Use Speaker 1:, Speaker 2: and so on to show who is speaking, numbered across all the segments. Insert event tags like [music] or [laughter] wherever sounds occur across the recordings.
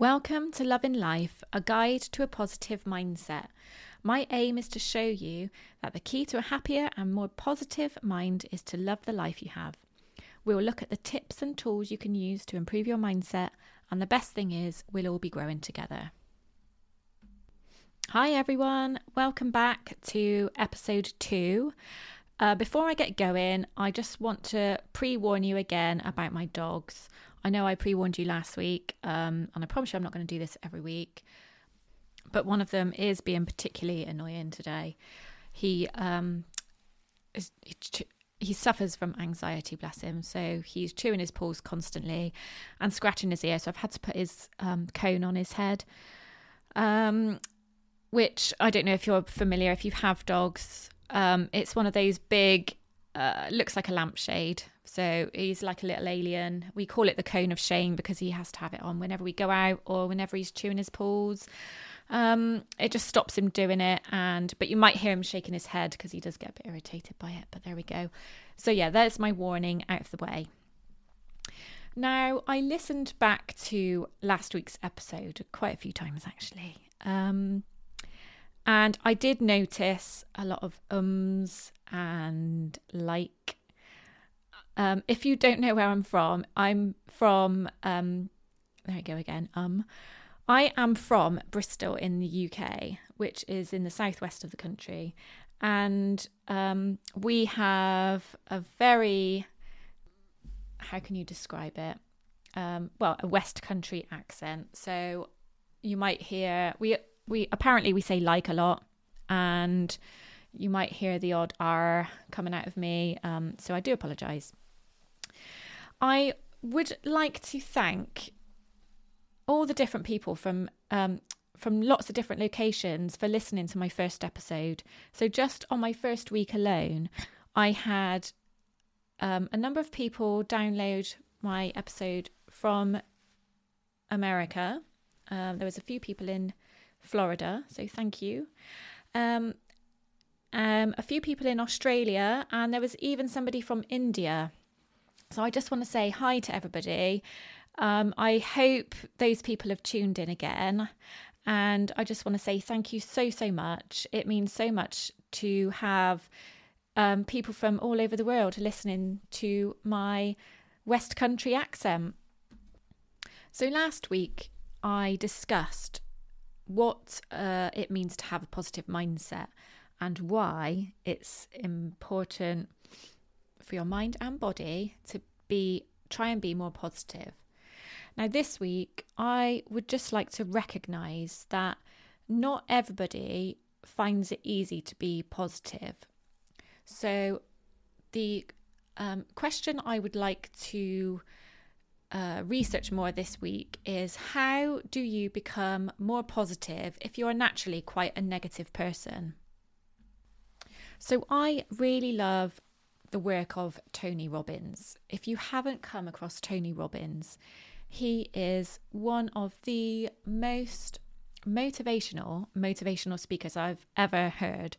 Speaker 1: Welcome to Loving Life, a guide to a positive mindset. My aim is to show you that the key to a happier and more positive mind is to love the life you have. We'll look at the tips and tools you can use to improve your mindset, and the best thing is, we'll all be growing together. Hi, everyone. Welcome back to episode two. Uh, before I get going, I just want to pre warn you again about my dogs. I know I pre warned you last week, um, and I promise you I'm not going to do this every week. But one of them is being particularly annoying today. He um, is, he suffers from anxiety, bless him. So he's chewing his paws constantly and scratching his ear. So I've had to put his um, cone on his head. Um, which I don't know if you're familiar, if you have dogs. Um, it's one of those big, uh, looks like a lampshade, so he's like a little alien. We call it the cone of shame because he has to have it on whenever we go out or whenever he's chewing his paws. Um, it just stops him doing it, and but you might hear him shaking his head because he does get a bit irritated by it. But there we go. So yeah, there's my warning out of the way. Now I listened back to last week's episode quite a few times actually. Um, and I did notice a lot of ums and like um, if you don't know where I'm from, I'm from, um, there I go again, um, I am from Bristol in the UK, which is in the southwest of the country. And um, we have a very, how can you describe it? Um, well, a West Country accent. So you might hear, we, we apparently we say like a lot. And you might hear the odd R coming out of me. Um, so I do apologise. I would like to thank all the different people from um, from lots of different locations for listening to my first episode. So just on my first week alone, I had um, a number of people download my episode from America. Um, there was a few people in Florida, so thank you. Um, um, a few people in Australia, and there was even somebody from India. So I just want to say hi to everybody. Um, I hope those people have tuned in again. And I just want to say thank you so, so much. It means so much to have um, people from all over the world listening to my West Country accent. So last week, I discussed what uh, it means to have a positive mindset and why it's important for your mind and body to be try and be more positive. Now this week I would just like to recognize that not everybody finds it easy to be positive. So the um, question I would like to uh, research more this week is how do you become more positive if you're naturally quite a negative person? So I really love the work of Tony Robbins. If you haven't come across Tony Robbins, he is one of the most motivational motivational speakers I've ever heard.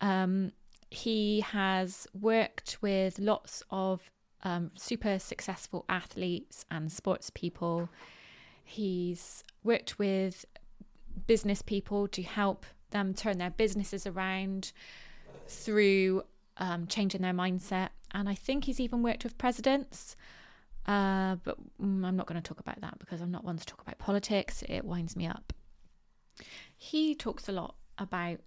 Speaker 1: Um, he has worked with lots of um, super successful athletes and sports people. He's worked with business people to help them turn their businesses around through um, changing their mindset. And I think he's even worked with presidents. Uh, but mm, I'm not going to talk about that because I'm not one to talk about politics. It winds me up. He talks a lot about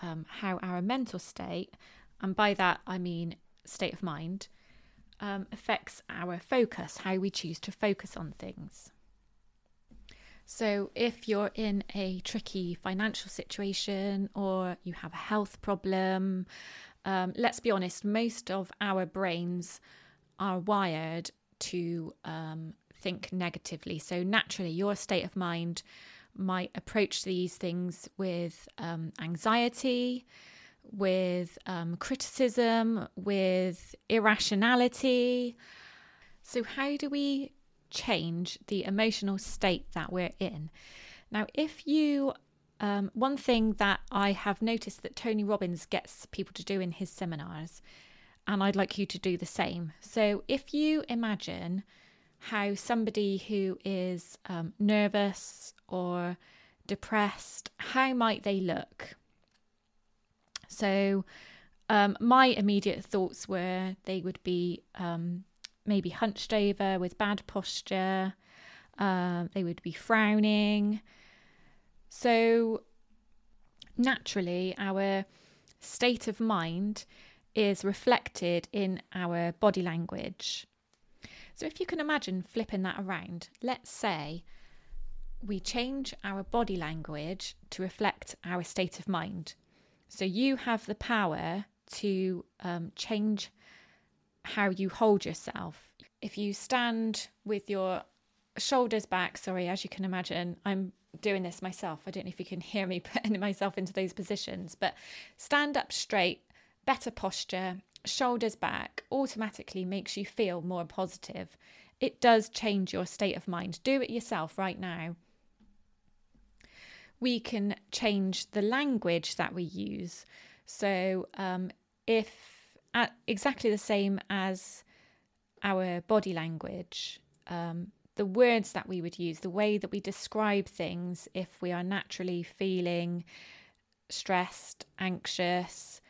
Speaker 1: um, how our mental state, and by that I mean state of mind, um, affects our focus, how we choose to focus on things. So, if you're in a tricky financial situation or you have a health problem, um, let's be honest, most of our brains are wired to um, think negatively. So naturally, your state of mind might approach these things with um, anxiety, with um, criticism, with irrationality. So, how do we change the emotional state that we're in? Now, if you um, one thing that I have noticed that Tony Robbins gets people to do in his seminars, and I'd like you to do the same. So, if you imagine how somebody who is um, nervous or depressed, how might they look? So, um, my immediate thoughts were they would be um, maybe hunched over with bad posture, uh, they would be frowning. So, naturally, our state of mind is reflected in our body language. So, if you can imagine flipping that around, let's say we change our body language to reflect our state of mind. So, you have the power to um, change how you hold yourself. If you stand with your shoulders back, sorry, as you can imagine, I'm doing this myself. I don't know if you can hear me [laughs] putting myself into those positions, but stand up straight, better posture, shoulders back automatically makes you feel more positive. It does change your state of mind. Do it yourself right now. We can change the language that we use. So, um, if at exactly the same as our body language, um, the words that we would use, the way that we describe things if we are naturally feeling stressed, anxious,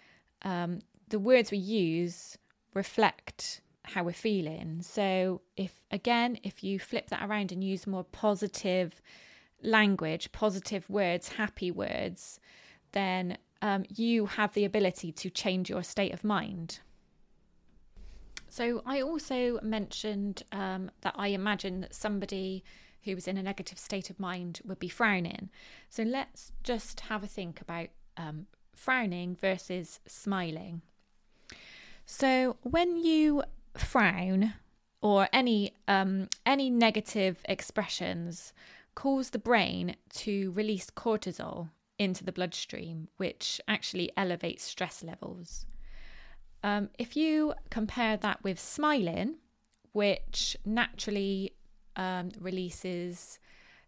Speaker 1: um, the words we use reflect how we're feeling. So, if again, if you flip that around and use more positive language, positive words, happy words, then um, you have the ability to change your state of mind. So, I also mentioned um, that I imagine that somebody who was in a negative state of mind would be frowning. So, let's just have a think about um, frowning versus smiling. So, when you frown or any um, any negative expressions cause the brain to release cortisol into the bloodstream, which actually elevates stress levels. Um, if you compare that with smiling, which naturally um, releases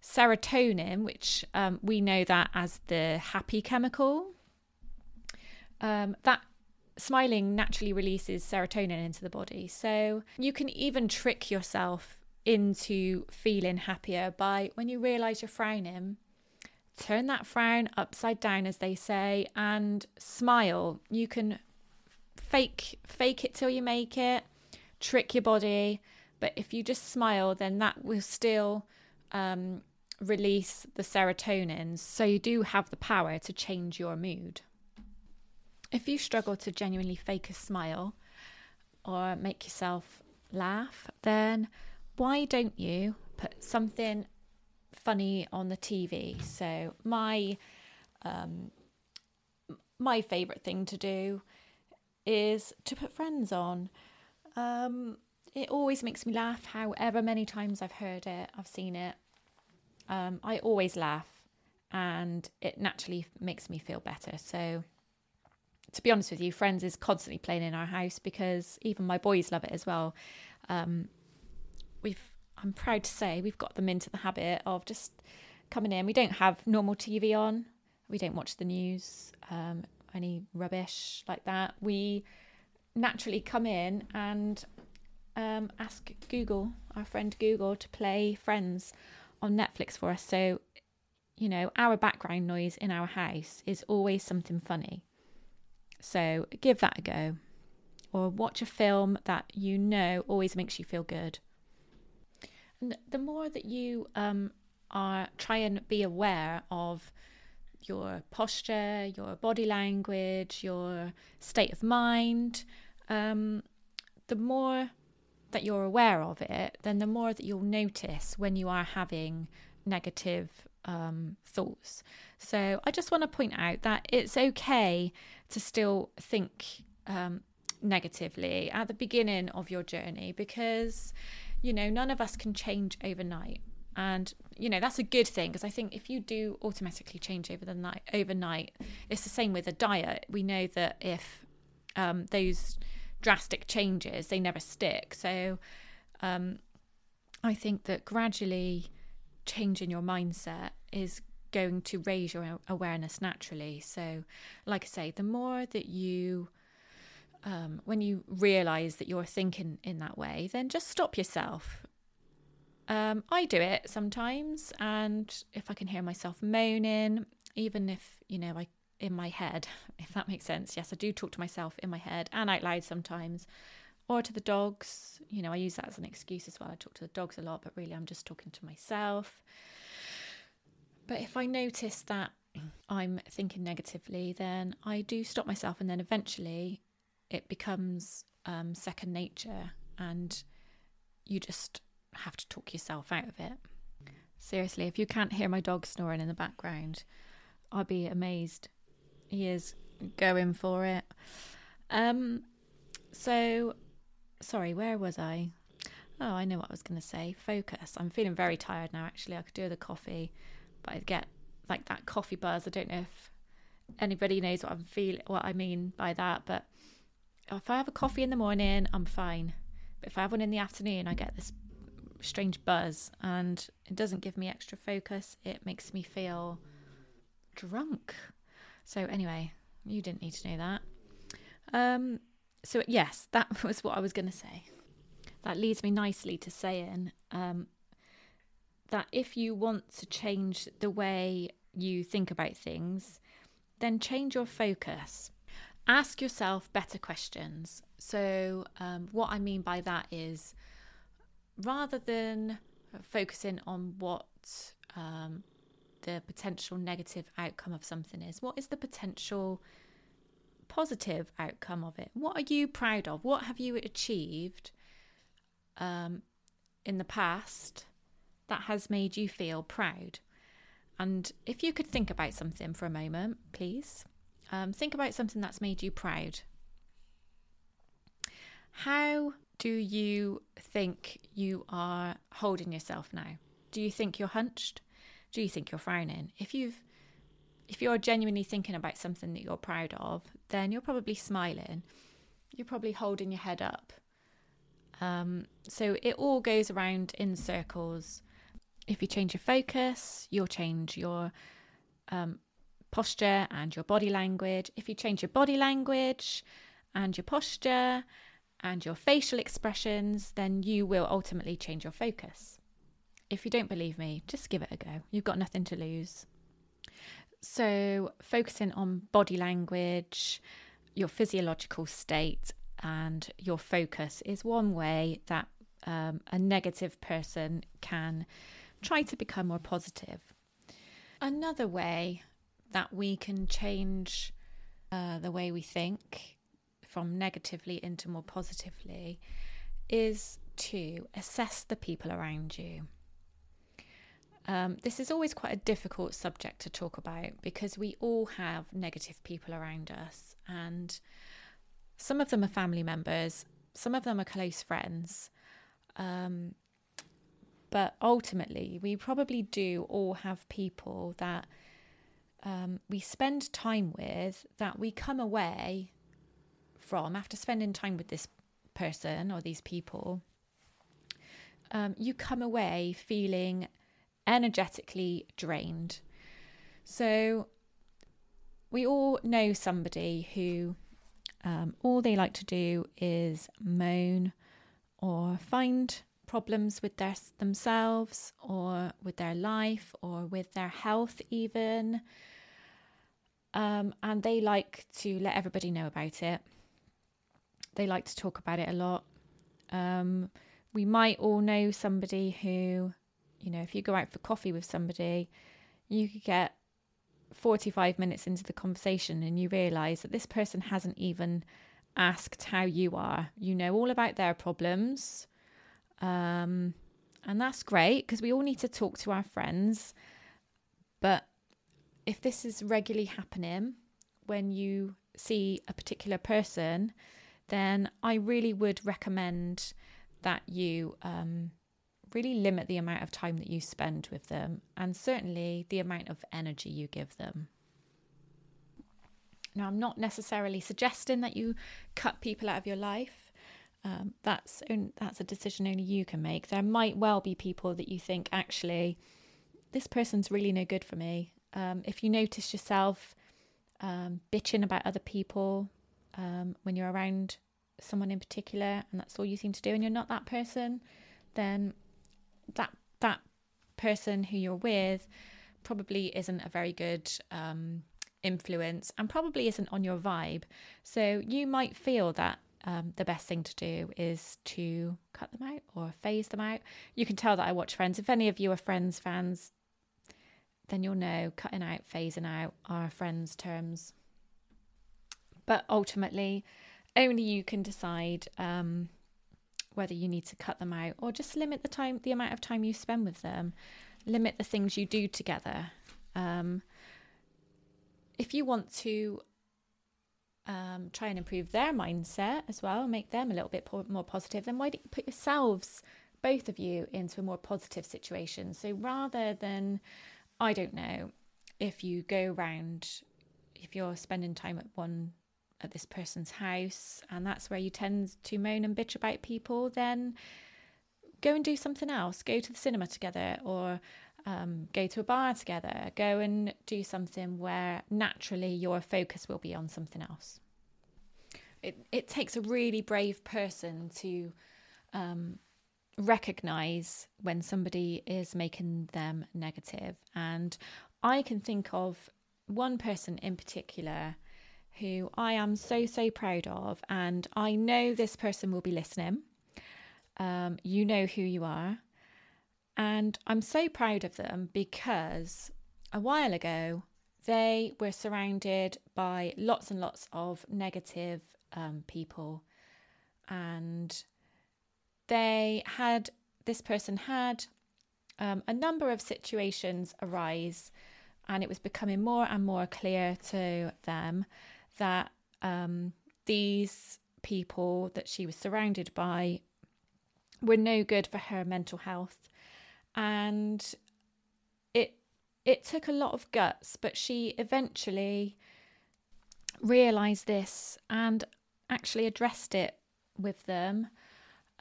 Speaker 1: serotonin, which um, we know that as the happy chemical, um, that smiling naturally releases serotonin into the body. So you can even trick yourself into feeling happier by when you realize you're frowning, turn that frown upside down, as they say, and smile. You can fake fake it till you make it, trick your body. But if you just smile, then that will still um, release the serotonin. So you do have the power to change your mood. If you struggle to genuinely fake a smile or make yourself laugh, then why don't you put something funny on the TV? So my um, my favorite thing to do is to put Friends on. Um, it always makes me laugh. However many times I've heard it, I've seen it. Um, I always laugh, and it naturally makes me feel better. So, to be honest with you, Friends is constantly playing in our house because even my boys love it as well. Um, we've, I'm proud to say, we've got them into the habit of just coming in. We don't have normal TV on. We don't watch the news. Um, any rubbish like that, we naturally come in and um, ask Google, our friend Google, to play Friends on Netflix for us. So, you know, our background noise in our house is always something funny. So, give that a go. Or watch a film that you know always makes you feel good. The more that you um, are try and be aware of your posture, your body language, your state of mind, um, the more that you're aware of it, then the more that you'll notice when you are having negative um, thoughts. So I just want to point out that it's okay to still think um, negatively at the beginning of your journey because, you know, none of us can change overnight. And you know that's a good thing because i think if you do automatically change over the night overnight it's the same with a diet. We know that if um, those drastic changes they never stick. So um, i think that gradually changing your mindset is going to raise your awareness naturally. So like i say the more that you um, when you realize that you're thinking in that way then just stop yourself Um, I do it sometimes, and if I can hear myself moaning, even if you know I in my head, [laughs] if that makes sense. Yes, I do talk to myself in my head and out loud sometimes, or to the dogs. You know, I use that as an excuse as well. I talk to the dogs a lot, but really I'm just talking to myself. But if I notice that I'm thinking negatively, then I do stop myself, and then eventually it becomes um, second nature, and you just have to talk yourself out of it. Seriously, if you can't hear my dog snoring in the background, I'd be amazed. He is going for it. Um, so, sorry, where was I? Oh, I know what I was going to say. Focus. I'm feeling very tired now. Actually, I could do the coffee, but I get like that coffee buzz. I don't know if anybody knows what I'm feeling, what I mean by that, but if I have a coffee in the morning, I'm fine. But if I have one in the afternoon, I get this strange buzz, and it doesn't give me extra focus. It makes me feel drunk. So anyway, you didn't need to know that. Um, so yes, that [laughs] was what I was going to say. That leads me nicely to saying um, that if you want to change the way you think about things, then change your focus. Ask yourself better questions. So, um, what I mean by that is rather than focusing on what um, the potential negative outcome of something is, what is the potential positive outcome of it? What are you proud of? What have you achieved um, in the past that has made you feel proud? And if you could think about something for a moment, please, um, think about something that's made you proud. How do you think you are holding yourself now? Do you think you're hunched? Do you think you're frowning? If you've if you're genuinely thinking about something that you're proud of, then you're probably smiling. You're probably holding your head up. Um, so it all goes around in circles. If you change your focus, you'll change your um, posture and your body language. If you change your body language and your posture and your facial expressions, then you will ultimately change your focus. If you don't believe me, just give it a go. You've got nothing to lose. So, focusing on body language, your physiological state, and your focus is one way that um, a negative person can try to become more positive. Another way that we can change uh, the way we think from negatively into more positively is to assess the people around you. Um, this is always quite a difficult subject to talk about because we all have negative people around us, and some of them are family members, some of them are close friends. Um, but ultimately, we probably do all have people that um, we spend time with that we come away from after spending time with this person or these people. Um, you come away feeling energetically drained. So, we all know somebody who um, all they like to do is moan or find problems with their themselves or with their life or with their health even um, and they like to let everybody know about it they like to talk about it a lot um, we might all know somebody who you know if you go out for coffee with somebody you could get 45 minutes into the conversation and you realize that this person hasn't even asked how you are. You know all about their problems. Um, and that's great because we all need to talk to our friends. But if this is regularly happening when you see a particular person, then I really would recommend that you um, really limit the amount of time that you spend with them and certainly the amount of energy you give them. Now, I'm not necessarily suggesting that you cut people out of your life. Um, that's that's a decision only you can make. There might well be people that you think actually, this person's really no good for me. Um, if you notice yourself um, bitching about other people um, when you're around someone in particular, and that's all you seem to do, and you're not that person, then that that person who you're with probably isn't a very good um, influence and probably isn't on your vibe. So you might feel that um, the best thing to do is to cut them out or phase them out. You can tell that I watch Friends. If any of you are Friends fans, then you'll know cutting out, phasing out are Friends terms. But ultimately, only you can decide um, whether you need to cut them out or just limit the time, the amount of time you spend with them, limit the things you do together. Um, if you want to um, try and improve their mindset as well, make them a little bit po- more positive, then why don't you put yourselves, both of you, into a more positive situation? So rather than, I don't know, if you go around, if you're spending time at one at this person's house and that's where you tend to moan and bitch about people, then go and do something else. Go to the cinema together or um, go to a bar together, go and do something where naturally your focus will be on something else. It, it takes a really brave person to um, recognize when somebody is making them negative. And I can think of one person in particular who I am so, so proud of. And I know this person will be listening. Um, you know who you are. And I'm so proud of them because a while ago they were surrounded by lots and lots of negative um, people. And they had, this person had um, a number of situations arise, and it was becoming more and more clear to them that um, these people that she was surrounded by were no good for her mental health and it it took a lot of guts, but she eventually realized this and actually addressed it with them.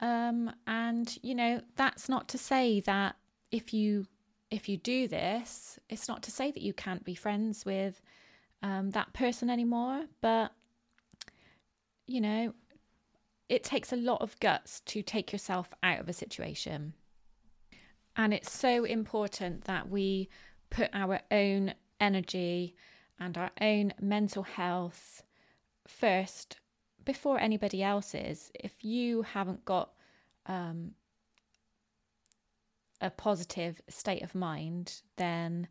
Speaker 1: Um, and you know, that's not to say that if you if you do this, it's not to say that you can't be friends with um, that person anymore. But you know, it takes a lot of guts to take yourself out of a situation. And it's so important that we put our own energy and our own mental health first before anybody else's. If you haven't got um, a positive state of mind, then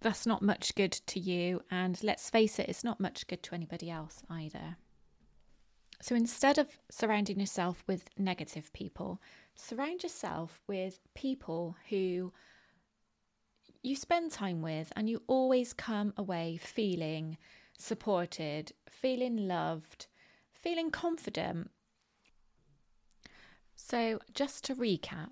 Speaker 1: that's not much good to you. And let's face it, it's not much good to anybody else either. So instead of surrounding yourself with negative people, surround yourself with people who you spend time with and you always come away feeling supported, feeling loved, feeling confident. So, just to recap,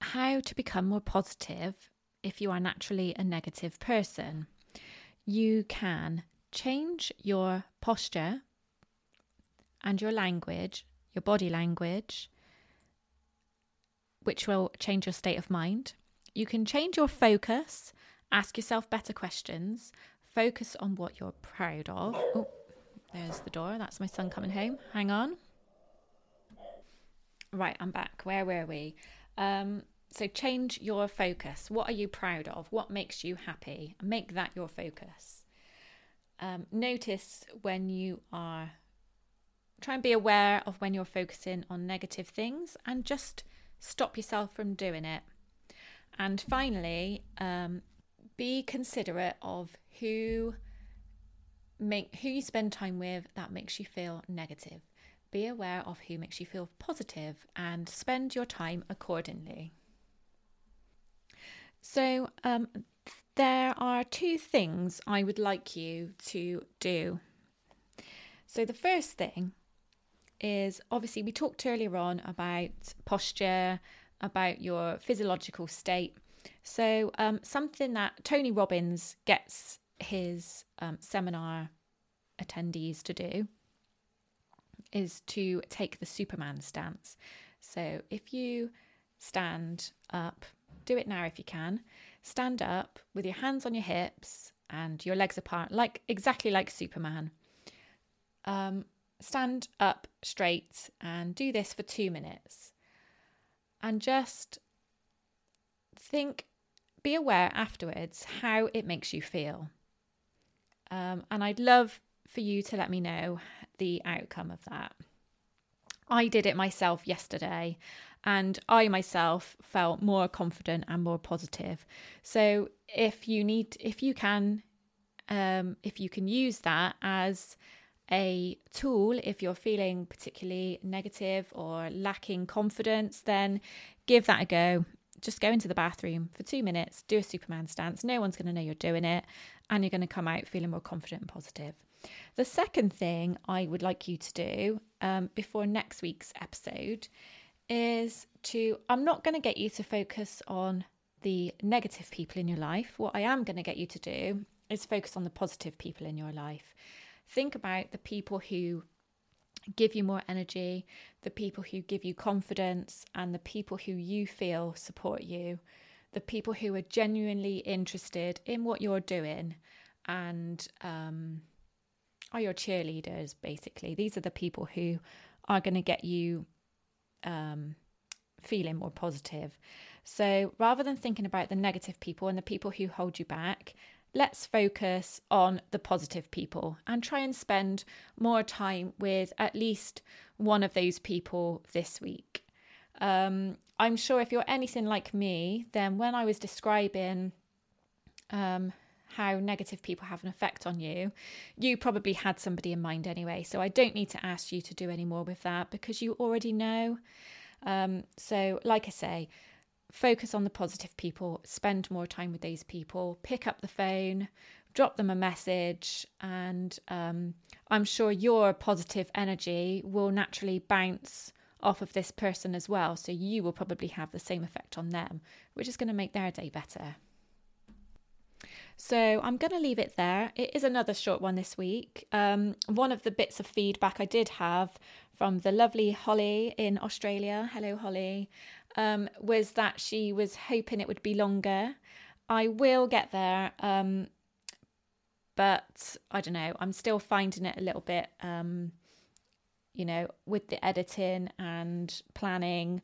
Speaker 1: how to become more positive if you are naturally a negative person. You can change your posture and your language your body language, which will change your state of mind. You can change your focus, ask yourself better questions, focus on what you're proud of. Oh, there's the door. That's my son coming home. Hang on. Right, I'm back. Where were we? Um, so change your focus. What are you proud of? What makes you happy? Make that your focus. Um, notice when you are try and be aware of when you're focusing on negative things and just stop yourself from doing it. And finally, um, be considerate of who make who you spend time with that makes you feel negative. Be aware of who makes you feel positive and spend your time accordingly. So, um, there are two things I would like you to do. So, the first thing is obviously we talked earlier on about posture, about your physiological state. So, um, something that Tony Robbins gets his um, seminar attendees to do is to take the Superman stance. So, if you stand up, do it now if you can, stand up with your hands on your hips and your legs apart, like exactly like Superman. Um, stand up straight and do this for two minutes. and just think, be aware afterwards how it makes you feel. Um, and I'd love for you to let me know the outcome of that. I did it myself yesterday and I myself felt more confident and more positive. So if you need if you can um, if you can use that as a tool if you're feeling particularly negative or lacking confidence then give that a go just go into the bathroom for two minutes do a superman stance no one's going to know you're doing it and you're going to come out feeling more confident and positive the second thing I would like you to do um, before next week's episode is to, I'm not going to get you to focus on the negative people in your life. What I am going to get you to do is focus on the positive people in your life. Think about the people who give you more energy, the people who give you confidence, and the people who you feel support you, the people who are genuinely interested in what you're doing and um, are your cheerleaders, basically. These are the people who are going to get you um, feeling more positive. So rather than thinking about the negative people and the people who hold you back, let's focus on the positive people and try and spend more time with at least one of those people this week. Um, I'm sure if you're anything like me, then when I was describing um, how negative people have an effect on you, you probably had somebody in mind anyway. So I don't need to ask you to do any more with that because you already know. Um, so, like I say, focus on the positive people, spend more time with these people, pick up the phone, drop them a message, and um, I'm sure your positive energy will naturally bounce off of this person as well. So, you will probably have the same effect on them, which is going to make their day better. So I'm going to leave it there. It is another short one this week. Um, one of the bits of feedback I did have from the lovely Holly in Australia, hello Holly, um, was that she was hoping it would be longer. I will get there, um, but I don't know. I'm still finding it a little bit, um, you know, with the editing and planning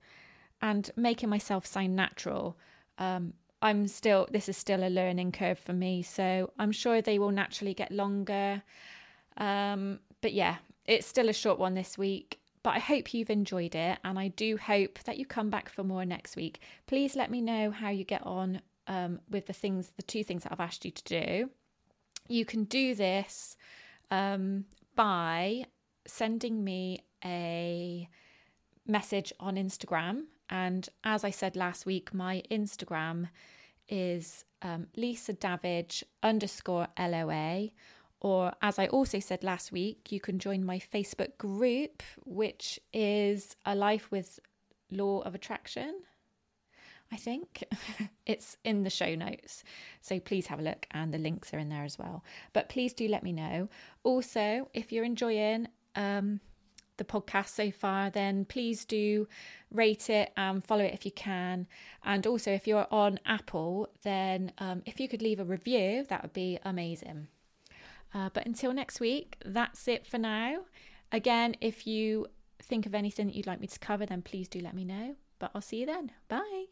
Speaker 1: and making myself sound natural. Um, I'm still, this is still a learning curve for me. So I'm sure they will naturally get longer. Um, but yeah, it's still a short one this week. But I hope you've enjoyed it. And I do hope that you come back for more next week. Please let me know how you get on um, with the things, the two things that I've asked you to do. You can do this um, by sending me a message on Instagram and as I said last week, my Instagram is um, Lisa Davidge underscore LOA. Or as I also said last week, you can join my Facebook group, which is A Life with Law of Attraction. I think [laughs] it's in the show notes. So please have a look, and the links are in there as well. But please do let me know. Also, if you're enjoying um, the podcast so far, then please do rate it and follow it if you can. And also, if you're on Apple, then um, if you could leave a review, that would be amazing. Uh, but until next week, that's it for now. Again, if you think of anything that you'd like me to cover, then please do let me know. But I'll see you then. Bye.